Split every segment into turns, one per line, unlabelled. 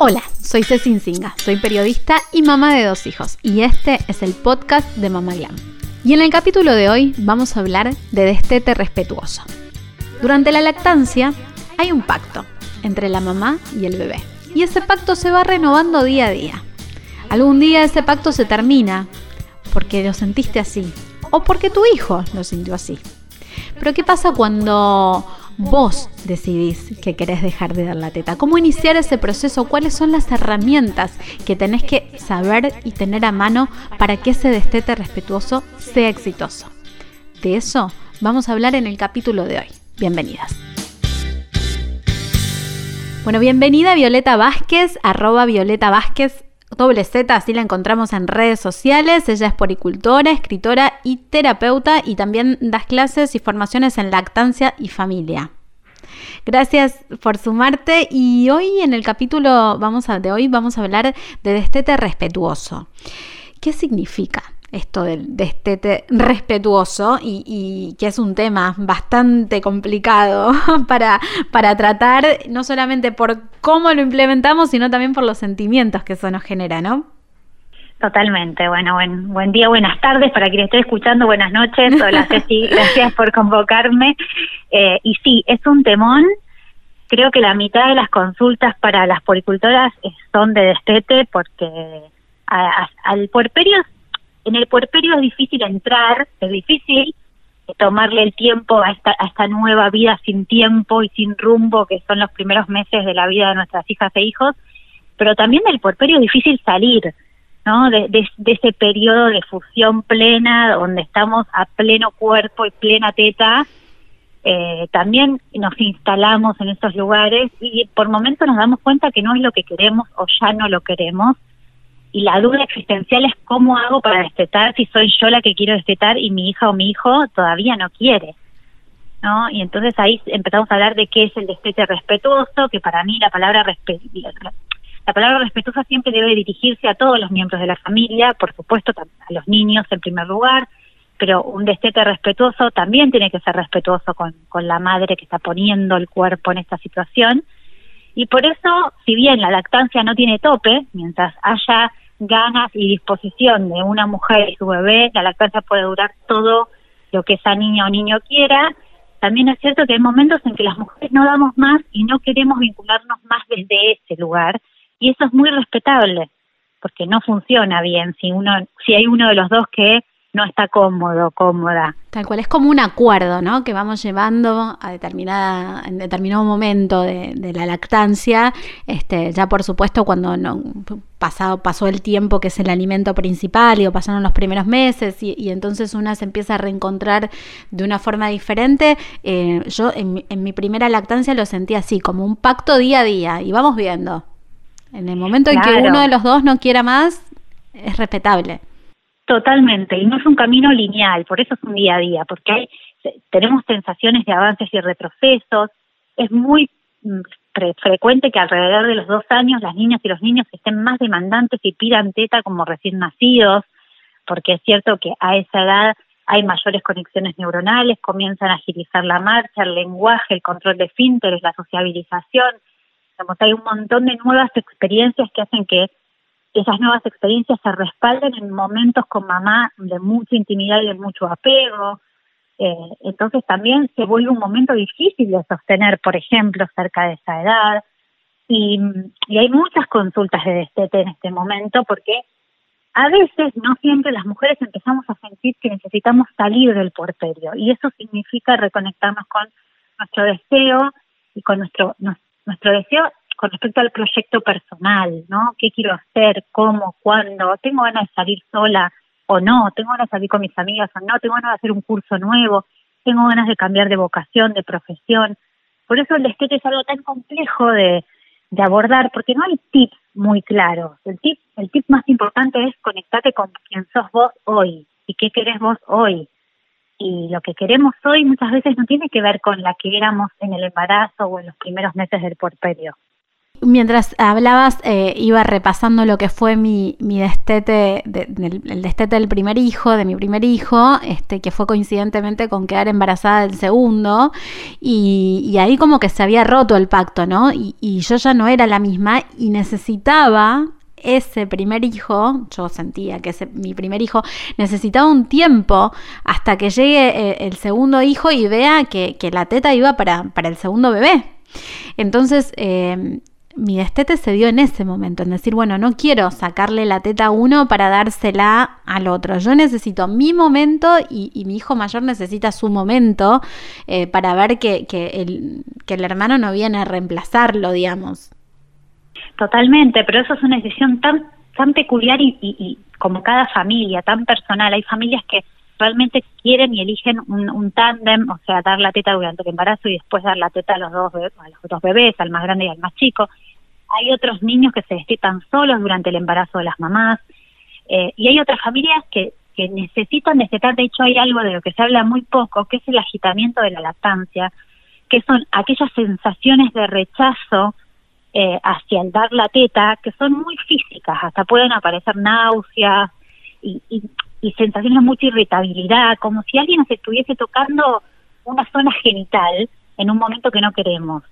Hola, soy Ceci Singa, soy periodista y mamá de dos hijos y este es el podcast de Mamá Glam. Y en el capítulo de hoy vamos a hablar de destete respetuoso. Durante la lactancia hay un pacto entre la mamá y el bebé y ese pacto se va renovando día a día. Algún día ese pacto se termina porque lo sentiste así o porque tu hijo lo sintió así. Pero ¿qué pasa cuando vos decidís que querés dejar de dar la teta. ¿Cómo iniciar ese proceso? ¿Cuáles son las herramientas que tenés que saber y tener a mano para que ese destete respetuoso sea exitoso? De eso vamos a hablar en el capítulo de hoy. Bienvenidas. Bueno, bienvenida Violeta Vázquez, arroba Violeta Vázquez doble Z, así la encontramos en redes sociales. Ella es poricultora, escritora y terapeuta y también das clases y formaciones en lactancia y familia. Gracias por sumarte y hoy en el capítulo vamos a, de hoy vamos a hablar de destete respetuoso. ¿Qué significa? Esto del destete respetuoso y, que es un tema bastante complicado para, para tratar, no solamente por cómo lo implementamos, sino también por los sentimientos que eso nos genera, ¿no?
Totalmente. Bueno, buen, buen día, buenas tardes para quien esté escuchando, buenas noches. Hola Ceci, gracias por convocarme. Eh, y sí, es un temón. Creo que la mitad de las consultas para las poricultoras son de destete porque al puerperio en el puerperio es difícil entrar, es difícil tomarle el tiempo a esta, a esta nueva vida sin tiempo y sin rumbo que son los primeros meses de la vida de nuestras hijas e hijos, pero también del puerperio es difícil salir, ¿no? De, ese periodo de fusión plena donde estamos a pleno cuerpo y plena teta, eh, también nos instalamos en esos lugares y por momentos nos damos cuenta que no es lo que queremos o ya no lo queremos y la duda existencial es cómo hago para destetar si soy yo la que quiero destetar y mi hija o mi hijo todavía no quiere. ¿No? Y entonces ahí empezamos a hablar de qué es el destete respetuoso, que para mí la palabra la palabra respetuosa siempre debe dirigirse a todos los miembros de la familia, por supuesto a los niños en primer lugar, pero un destete respetuoso también tiene que ser respetuoso con, con la madre que está poniendo el cuerpo en esta situación. Y por eso, si bien la lactancia no tiene tope, mientras haya ganas y disposición de una mujer y su bebé, la lactancia puede durar todo lo que esa niña o niño quiera. También es cierto que hay momentos en que las mujeres no damos más y no queremos vincularnos más desde ese lugar y eso es muy respetable porque no funciona bien si uno si hay uno de los dos que no está cómodo, cómoda.
Tal cual, es como un acuerdo, ¿no? Que vamos llevando a determinada, en determinado momento de, la lactancia, este, ya por supuesto cuando no, pasado, pasó el tiempo que es el alimento principal o pasaron los primeros meses y, entonces una se empieza a reencontrar de una forma diferente. Eh, yo en, en mi primera lactancia lo sentí así, como un pacto día a día y vamos viendo. En el momento en que uno de los dos no quiera más, es respetable.
Totalmente, y no es un camino lineal, por eso es un día a día, porque hay, tenemos sensaciones de avances y retrocesos, es muy mm, frecuente que alrededor de los dos años las niñas y los niños estén más demandantes y pidan teta como recién nacidos, porque es cierto que a esa edad hay mayores conexiones neuronales, comienzan a agilizar la marcha, el lenguaje, el control de fínteres, la sociabilización, hay un montón de nuevas experiencias que hacen que esas nuevas experiencias se respalden en momentos con mamá de mucha intimidad y de mucho apego. Eh, entonces también se vuelve un momento difícil de sostener, por ejemplo, cerca de esa edad. Y, y hay muchas consultas de destete en este momento porque a veces, no siempre, las mujeres empezamos a sentir que necesitamos salir del puerperio y eso significa reconectarnos con nuestro deseo y con nuestro, nuestro deseo con respecto al proyecto personal, ¿no? ¿Qué quiero hacer? ¿Cómo? ¿Cuándo? ¿Tengo ganas de salir sola o no? ¿Tengo ganas de salir con mis amigas o no? ¿Tengo ganas de hacer un curso nuevo? ¿Tengo ganas de cambiar de vocación, de profesión? Por eso el destete es algo tan complejo de, abordar, porque no hay tips muy claros. El tip, el tip más importante es conectarte con quién sos vos hoy y qué querés vos hoy. Y lo que queremos hoy muchas veces no tiene que ver con la que éramos en el embarazo o en los primeros meses del porperio.
Mientras hablabas, eh, iba repasando lo que fue mi, destete, el destete del primer hijo, de mi primer hijo, este, que fue coincidentemente con quedar embarazada del segundo, y, ahí como que se había roto el pacto, ¿no? Y, yo ya no era la misma y necesitaba ese primer hijo, yo sentía que mi primer hijo necesitaba un tiempo hasta que llegue eh, el, segundo hijo y vea que, la teta iba para, para, el segundo bebé. Entonces, eh, mi destete se dio en ese momento, en decir, bueno, no quiero sacarle la teta a uno para dársela al otro. Yo necesito mi momento y, mi hijo mayor necesita su momento eh, para ver que, que, el, que el hermano no viene a reemplazarlo, digamos.
Totalmente, pero eso es una decisión tan tan peculiar y, y, como cada familia, tan personal. Hay familias que realmente quieren y eligen un, un tándem, o sea, dar la teta durante el embarazo y después dar la teta a los dos, a los dos bebés, al más grande y al más chico. Hay otros niños que se destetan solos durante el embarazo de las mamás. Eh, y hay otras familias que, que necesitan destetar. De hecho, hay algo de lo que se habla muy poco, que es el agitamiento de la lactancia, que son aquellas sensaciones de rechazo eh, hacia el dar la teta, que son muy físicas, hasta pueden aparecer náuseas y, y, sensaciones de mucha irritabilidad, como si alguien nos estuviese tocando una zona genital en un momento que no queremos.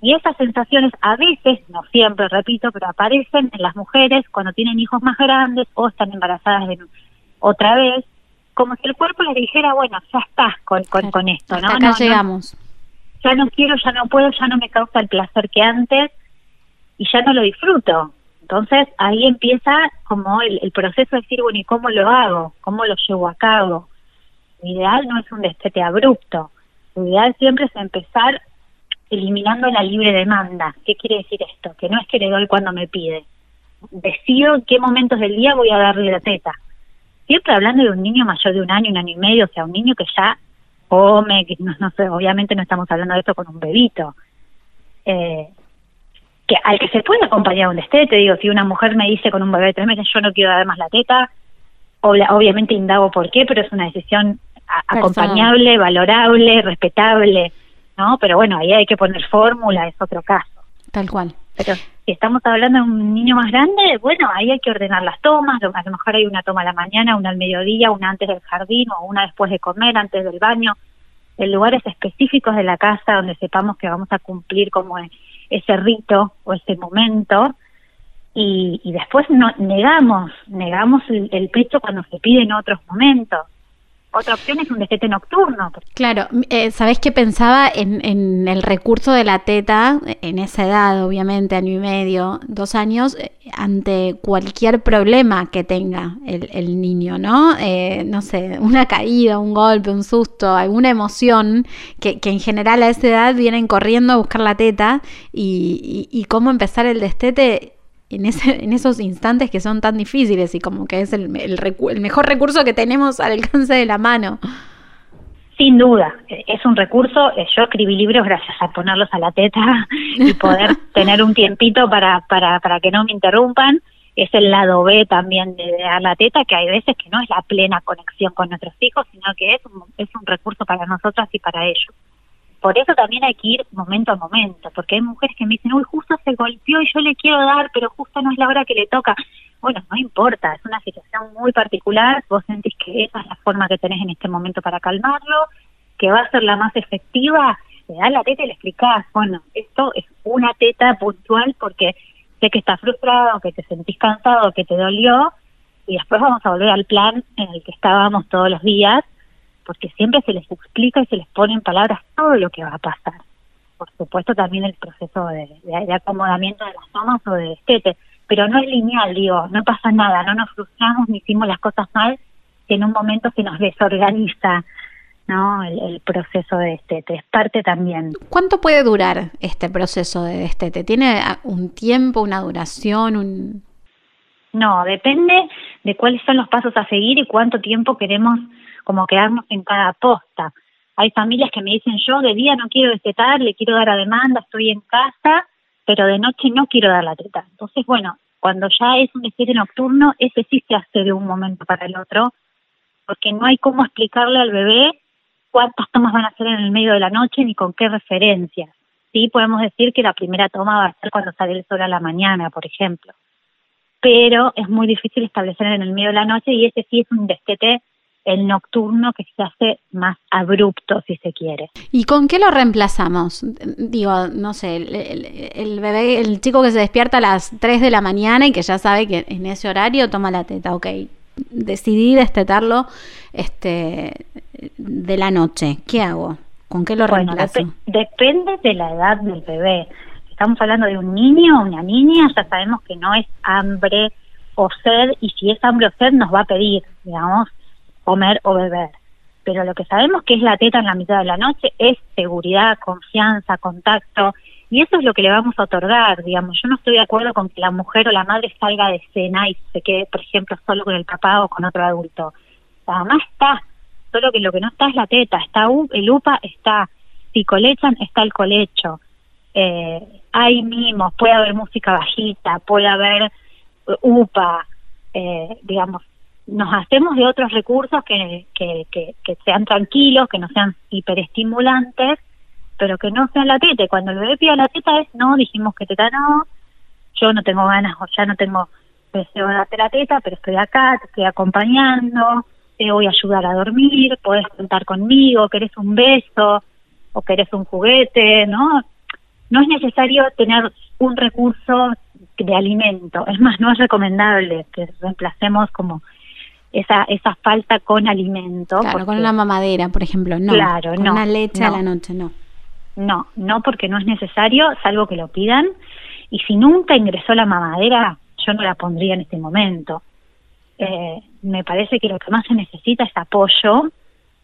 Y esas sensaciones a veces, no siempre, repito, pero aparecen en las mujeres cuando tienen hijos más grandes o están embarazadas de, otra vez, como si el cuerpo les dijera, bueno, ya estás con, con, esto, ¿no?
acá llegamos.
ya no quiero, ya no puedo, ya no me causa el placer que antes y ya no lo disfruto. Entonces ahí empieza como el, proceso de decir, bueno, ¿y cómo lo hago? ¿Cómo lo llevo a cabo? Lo ideal no es un destete abrupto. Lo ideal siempre es empezar eliminando la libre demanda. ¿Qué quiere decir esto? Que no es que le doy cuando me pide. Decido en qué momentos del día voy a darle la teta. Siempre hablando de un niño mayor de un año, un año y medio, o sea, un niño que ya come, que no, sé, obviamente no estamos hablando de esto con un bebito. Eh, que al que se puede acompañar un destete, digo, si una mujer me dice con un bebé de tres meses yo no quiero dar más la teta, obviamente indago por qué, pero es una decisión acompañable, valorable, respetable, ¿no? Pero bueno, ahí hay que poner fórmula, es otro caso.
Tal cual.
Pero si estamos hablando de un niño más grande, bueno, ahí hay que ordenar las tomas, a lo mejor hay una toma a la mañana, una al mediodía, una antes del jardín o una después de comer, antes del baño, en lugares específicos de la casa donde sepamos que vamos a cumplir como ese rito o ese momento y, y después no, negamos, negamos el, el pecho cuando se pide en otros momentos. Otra opción es un destete nocturno.
Claro, eh, ¿sabés qué pensaba en, en, el recurso de la teta en esa edad, obviamente, año y medio, dos años, eh, ante cualquier problema que tenga el, el niño, ¿no? Eh, no sé, una caída, un golpe, un susto, alguna emoción que, que, en general a esa edad vienen corriendo a buscar la teta y, y, y cómo empezar el destete en, ese, en esos instantes que son tan difíciles y como que es el, el, mejor recurso que tenemos al alcance de la mano.
Sin duda, es un recurso. Eh, yo escribí libros gracias a ponerlos a la teta y poder tener un tiempito para, para, para que no me interrumpan. Es el lado B también de dar la teta, que hay veces que no es la plena conexión con nuestros hijos, sino que es un, es un recurso para nosotras y para ellos por eso también hay que ir momento a momento, porque hay mujeres que me dicen, uy, justo se golpeó y yo le quiero dar, pero justo no es la hora que le toca. Bueno, no importa, es una situación muy particular, vos sentís que esa es la forma que tenés en este momento para calmarlo, que va a ser la más efectiva, le das la teta y le explicás, bueno, esto es una teta puntual porque sé que estás frustrado, que te sentís cansado, que te dolió, y después vamos a volver al plan en el que estábamos todos los días, porque siempre se les explica y se les pone en palabras todo lo que va a pasar. Por supuesto también el proceso de, acomodamiento de las tomas o de destete, pero no es lineal, digo, no pasa nada, no nos frustramos ni hicimos las cosas mal, que en un momento se nos desorganiza ¿no? El, proceso de destete, es parte también.
¿Cuánto puede durar este proceso de destete? ¿Tiene un tiempo, una duración? Un...
No, depende de cuáles son los pasos a seguir y cuánto tiempo queremos como quedarnos en cada posta. Hay familias que me dicen, yo de día no quiero destetar, le quiero dar a demanda, estoy en casa, pero de noche no quiero dar la teta. Entonces, bueno, cuando ya es un destete nocturno, ese sí se hace de un momento para el otro, porque no hay cómo explicarle al bebé cuántas tomas van a hacer en el medio de la noche ni con qué referencias. sí podemos decir que la primera toma va a ser cuando sale el sol a la mañana, por ejemplo. Pero es muy difícil establecer en el medio de la noche y ese sí es un destete el nocturno que se hace más abrupto, si se quiere.
¿Y con qué lo reemplazamos? Digo, no sé, el, bebé, el chico que se despierta a las 3 de la mañana y que ya sabe que en ese horario toma la teta, ok. Decidí destetarlo este, de la noche. ¿Qué hago? ¿Con qué lo reemplazo?
depende de la edad del bebé. Estamos hablando de un niño o una niña, ya sabemos que no es hambre o sed, y si es hambre o sed nos va a pedir, digamos, comer o beber. Pero lo que sabemos que es la teta en la mitad de la noche es seguridad, confianza, contacto, y eso es lo que le vamos a otorgar, digamos. Yo no estoy de acuerdo con que la mujer o la madre salga de cena y se quede, por ejemplo, solo con el papá o con otro adulto. La mamá está, solo que lo que no está es la teta, está el UPA, está, si colechan, está el colecho. Eh, hay mimos, puede haber música bajita, puede haber UPA, eh, digamos, nos hacemos de otros recursos que, que, que, sean tranquilos, que no sean hiperestimulantes, pero que no sean la teta. Y cuando el bebé pide la teta es, no, dijimos que teta no, yo no tengo ganas o ya no tengo deseo de darte la teta, pero estoy acá, te estoy acompañando, te voy a ayudar a dormir, puedes contar conmigo, querés un beso o querés un juguete, ¿no? No es necesario tener un recurso de alimento, es más, no es recomendable que reemplacemos como esa, esa falta con alimento.
Claro, con una mamadera, por ejemplo, no. Claro, con no. Una leche a la noche, no.
No, no porque no es necesario, salvo que lo pidan. Y si nunca ingresó la mamadera, yo no la pondría en este momento. Eh, me parece que lo que más se necesita es apoyo,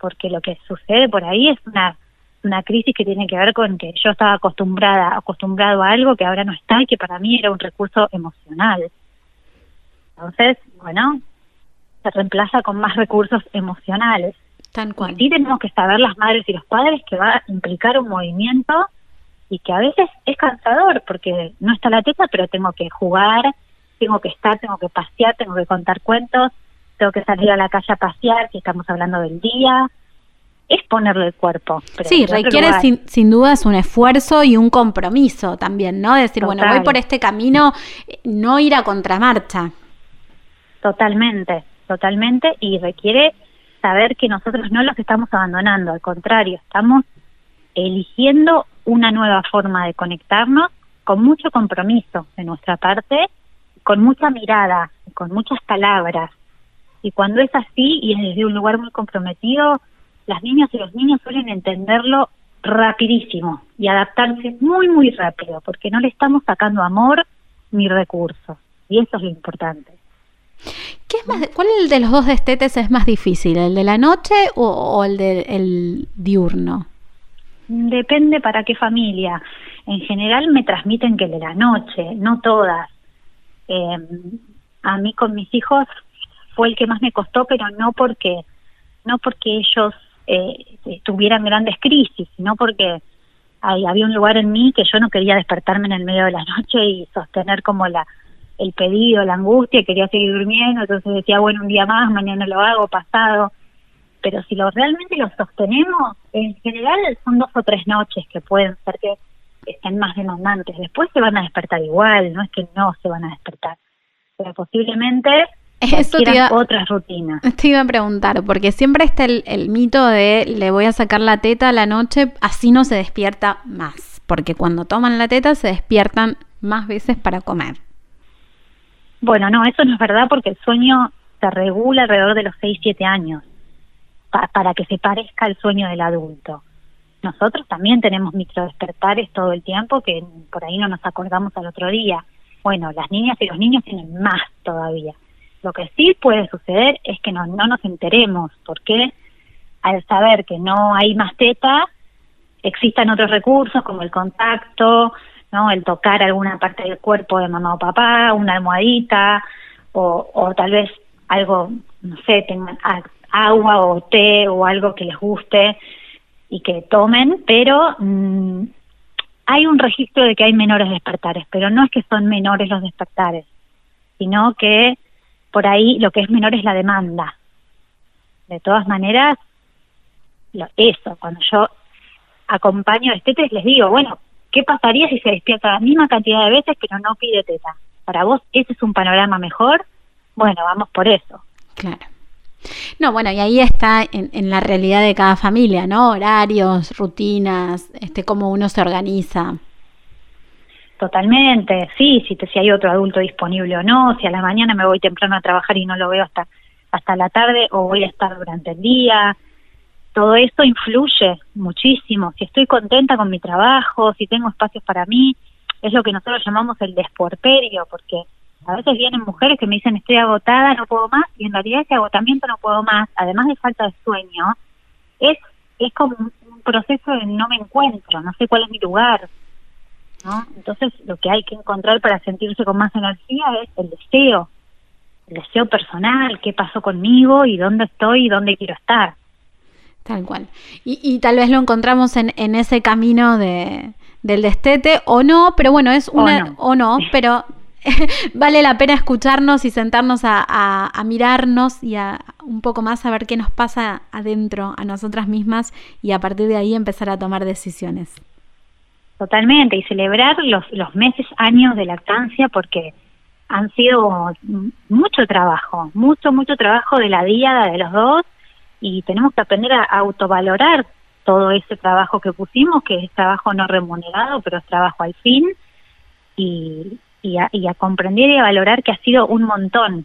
porque lo que sucede por ahí es una, una crisis que tiene que ver con que yo estaba acostumbrada, acostumbrado a algo que ahora no está y que para mí era un recurso emocional. Entonces, bueno, se reemplaza con más recursos emocionales.
Tan cual.
Y tenemos que saber las madres y los padres que va a implicar un movimiento y que a veces es cansador porque no está la teta, pero tengo que jugar, tengo que estar, tengo que pasear, tengo que contar cuentos, tengo que salir a la calle a pasear, si estamos hablando del día, es ponerle el cuerpo.
sí, requiere sin, sin dudas un esfuerzo y un compromiso también, ¿no? Decir, bueno, voy por este camino, eh, no ir a contramarcha.
Totalmente totalmente y requiere saber que nosotros no los estamos abandonando, al contrario, estamos eligiendo una nueva forma de conectarnos con mucho compromiso de nuestra parte, con mucha mirada, con muchas palabras. Y cuando es así y es desde un lugar muy comprometido, las niñas y los niños suelen entenderlo rapidísimo y adaptarse muy, muy rápido, porque no le estamos sacando amor ni recursos. Y eso es lo importante.
¿Qué es más, ¿Cuál de los dos destetes es más difícil, el de la noche o, el del diurno?
Depende para qué familia. En general me transmiten que el de la noche, no todas. Eh, a mí con mis hijos fue el que más me costó, pero no porque no porque ellos eh, tuvieran grandes crisis, sino porque había un lugar en mí que yo no quería despertarme en el medio de la noche y sostener como la el pedido, la angustia, quería seguir durmiendo, entonces decía, bueno, un día más, mañana lo hago, pasado. Pero si lo realmente lo sostenemos, en general son dos o tres noches que pueden ser que estén más demandantes. Después se van a despertar igual, no es que no se van a despertar, pero posiblemente eso te iba, otras rutinas.
Te iba a preguntar, porque siempre está el, el, mito de le voy a sacar la teta a la noche, así no se despierta más, porque cuando toman la teta se despiertan más veces para comer.
Bueno, no, eso no es verdad porque el sueño se regula alrededor de los 6, 7 años para que se parezca al sueño del adulto. Nosotros también tenemos microdespertares todo el tiempo que por ahí no nos acordamos al otro día. Bueno, las niñas y los niños tienen más todavía. Lo que sí puede suceder es que no, no nos enteremos, porque al saber que no hay más teta, existan otros recursos como el contacto, ¿no? El tocar alguna parte del cuerpo de mamá o papá, una almohadita, o, tal vez algo, no sé, tengan agua o té o algo que les guste y que tomen, pero mm, hay un registro de que hay menores despertares, pero no es que son menores los despertares, sino que por ahí lo que es menor es la demanda. De todas maneras, lo, eso, cuando yo acompaño a estetes les digo, bueno, ¿qué pasaría si se despierta la misma cantidad de veces pero no pide teta? Para vos, ¿ese es un panorama mejor? Bueno, vamos por eso.
Claro. No, bueno, y ahí está en, la realidad de cada familia, ¿no? Horarios, rutinas, este, cómo uno se organiza.
Totalmente, sí, si, te, si hay otro adulto disponible o no, si a la mañana me voy temprano a trabajar y no lo veo hasta, hasta la tarde o voy a estar durante el día, todo esto influye muchísimo. Si estoy contenta con mi trabajo, si tengo espacios para mí, es lo que nosotros llamamos el desporperio, porque a veces vienen mujeres que me dicen estoy agotada, no puedo más, y en realidad ese agotamiento no puedo más, además de falta de sueño, es, es como un, proceso de no me encuentro, no sé cuál es mi lugar. ¿no? Entonces lo que hay que encontrar para sentirse con más energía es el deseo, el deseo personal, qué pasó conmigo y dónde estoy y dónde quiero estar.
Tal cual. Y, y tal vez lo encontramos en, en ese camino de, del destete o no, pero bueno, es una... O no, pero vale la pena escucharnos y sentarnos a, mirarnos y a un poco más a ver qué nos pasa adentro a nosotras mismas y a partir de ahí empezar a tomar decisiones.
Totalmente, y celebrar los, los meses, años de lactancia porque han sido mucho trabajo, mucho, mucho trabajo de la diada de los dos y tenemos que aprender a autovalorar todo ese trabajo que pusimos, que es trabajo no remunerado, pero es trabajo al fin, y, y a, y a comprender y a valorar que ha sido un montón.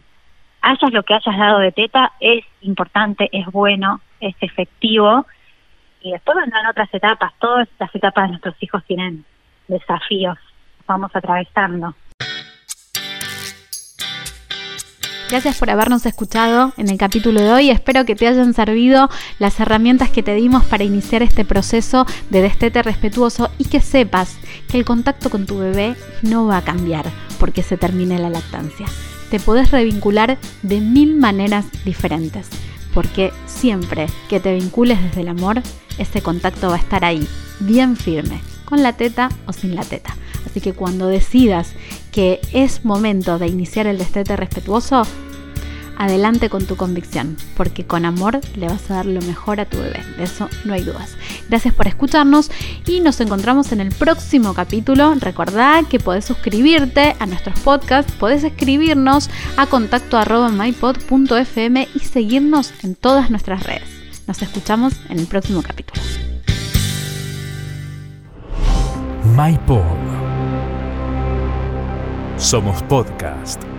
Hayas lo que hayas dado de teta, es importante, es bueno, es efectivo. Y después vendrán otras etapas. Todas las etapas de nuestros hijos tienen desafíos. Vamos atravesando.
Gracias por habernos escuchado en el capítulo de hoy. Espero que te hayan servido las herramientas que te dimos para iniciar este proceso de destete respetuoso y que sepas que el contacto con tu bebé no va a cambiar porque se termine la lactancia. Te podés revincular de mil maneras diferentes porque siempre que te vincules desde el amor, ese contacto va a estar ahí, bien firme, con la teta o sin la teta. Así que cuando decidas que es momento de iniciar el destete respetuoso, adelante con tu convicción, porque con amor le vas a dar lo mejor a tu bebé, de eso no hay dudas. Gracias por escucharnos y nos encontramos en el próximo capítulo. Recordá que podés suscribirte a nuestros podcasts, podés escribirnos a contacto mypod.fm y seguirnos en todas nuestras redes. Nos escuchamos en el próximo capítulo.
MyPod somos podcast.